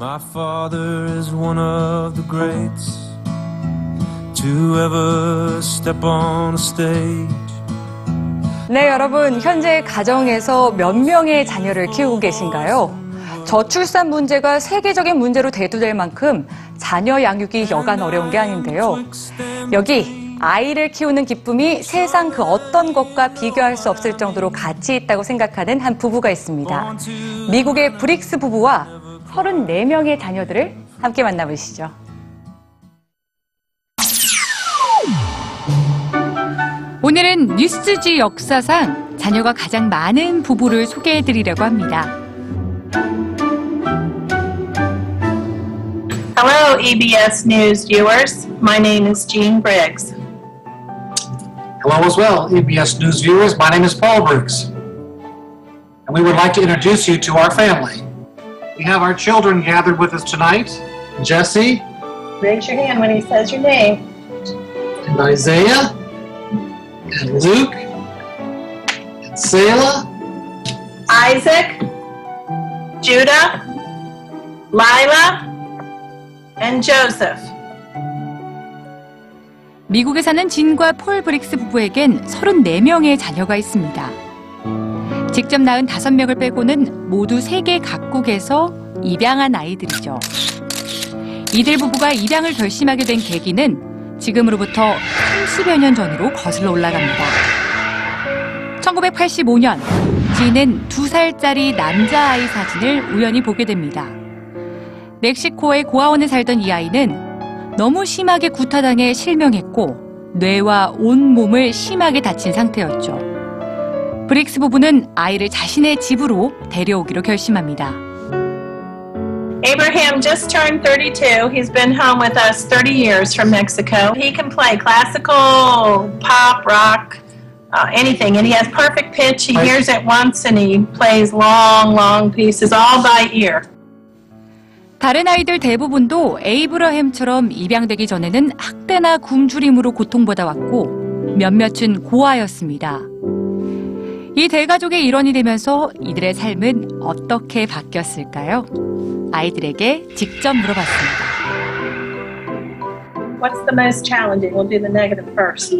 My father is one of the greats to ever step on a stage. 네, 여러분. 현재 가정에서 몇 명의 자녀를 키우고 계신가요? 저출산 문제가 세계적인 문제로 대두될 만큼 자녀 양육이 여간 어려운 게 아닌데요. 여기 아이를 키우는 기쁨이 세상 그 어떤 것과 비교할 수 없을 정도로 가치 있다고 생각하는 한 부부가 있습니다. 미국의 브릭스 부부와 34명의 자녀들을 함께 만나보시죠. 오늘은 뉴스지 역사상 자녀가 가장 많은 부부를 소개해드리려고 합니다. Hello, EBS News viewers. My name is Jean Briggs. Hello as well, EBS News viewers. My name is Paul Briggs. And we would like to introduce you to our family. We have our children gathered with us tonight Jesse Raise your hand when he says your name. and Isaiah and Luke and Selah, Isaac, Judah, Lila, and Joseph. 미국에 사는 진과 폴 브릭스 부부에겐 34명의 자녀가 있습니다. 직접 낳은 5명을 빼고는 모두 세계 각국에서 입양한 아이들이죠. 이들 부부가 입양을 결심하게 된 계기는 지금으로부터 30여 년 전으로 거슬러 올라갑니다. 1985년, 지인은 2살짜리 남자아이 사진을 우연히 보게 됩니다. 멕시코의 고아원에 살던 이 아이는 너무 심하게 구타당해 실명했고 뇌와 온 몸을 심하게 다친 상태였죠. 브릭스 부부는 아이를 자신의 집으로 데려오기로 결심합니다. Abraham just turned 32. He's been home with us 30 years from Mexico. He can play classical, pop, rock, uh, anything, and he has perfect pitch. He hears it once and he plays long, long pieces all by ear. 다른 아이들 대부분도 에이브러햄처럼 입양되기 전에는 학대나 굶주림으로 고통받아 왔고 몇몇은 고아였습니다. 이 대가족의 일원이 되면서 이들의 삶은 어떻게 바뀌었을까요? 아이들에게 직접 물어봤습니다. What's the most challenging? We'll do the negative first.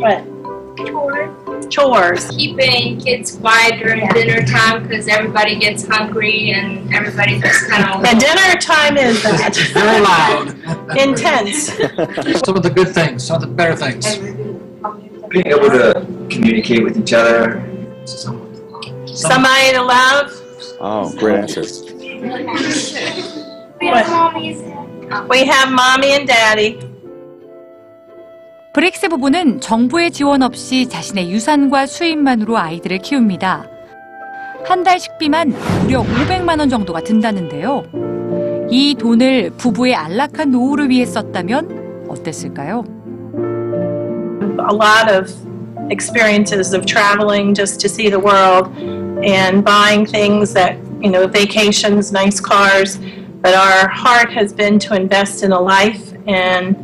what? chores. Chores. Keeping kids quiet during dinner time because everybody gets hungry and everybody just kind of. And dinner time is that. very loud. Intense. some of the good things, some of the better things. Being able to communicate with each other. Somebody to love. Oh, great answer. We have mommies. We have mommy and daddy. 브릭스 부부는 정부의 지원 없이 자신의 유산과 수입만으로 아이들을 키웁니다. 한 달 식비만 무려 500만 원 정도가 든다는데요. 이 돈을 부부의 안락한 노후를 위해 썼다면 어땠을까요? a lot of experiences of traveling just to see the world and buying things that, you know, vacations, nice cars. But our heart has been to invest in a life, and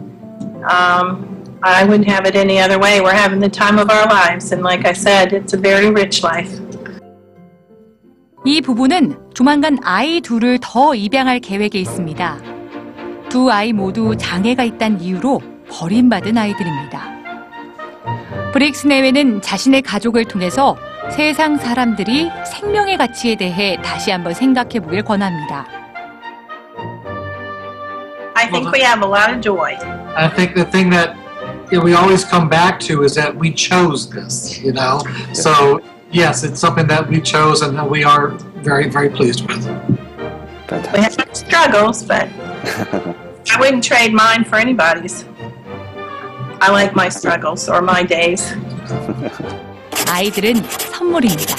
um, I wouldn't have it any other way. We're having the time of our lives, and like I said, it's a very rich life. 이 부부는 조만간 아이 둘을 더 입양할 계획에 있습니다. 두 아이 모두 장애가 있다는 이유로 버림받은 아이들입니다. 브릭스 내외는 자신의 가족을 통해서 세상 사람들이 생명의 가치에 대해 다시 한번 생각해 보길 권합니다. I think we have a lot of joy. I think the thing that you know, we always come back to is that we chose this, you know? So, yes, it's something that we chose and that we are very, very pleased with. We Fantastic. have struggles, but I wouldn't trade mine for anybody's. I like my struggles or my days. 아이들은 선물입니다.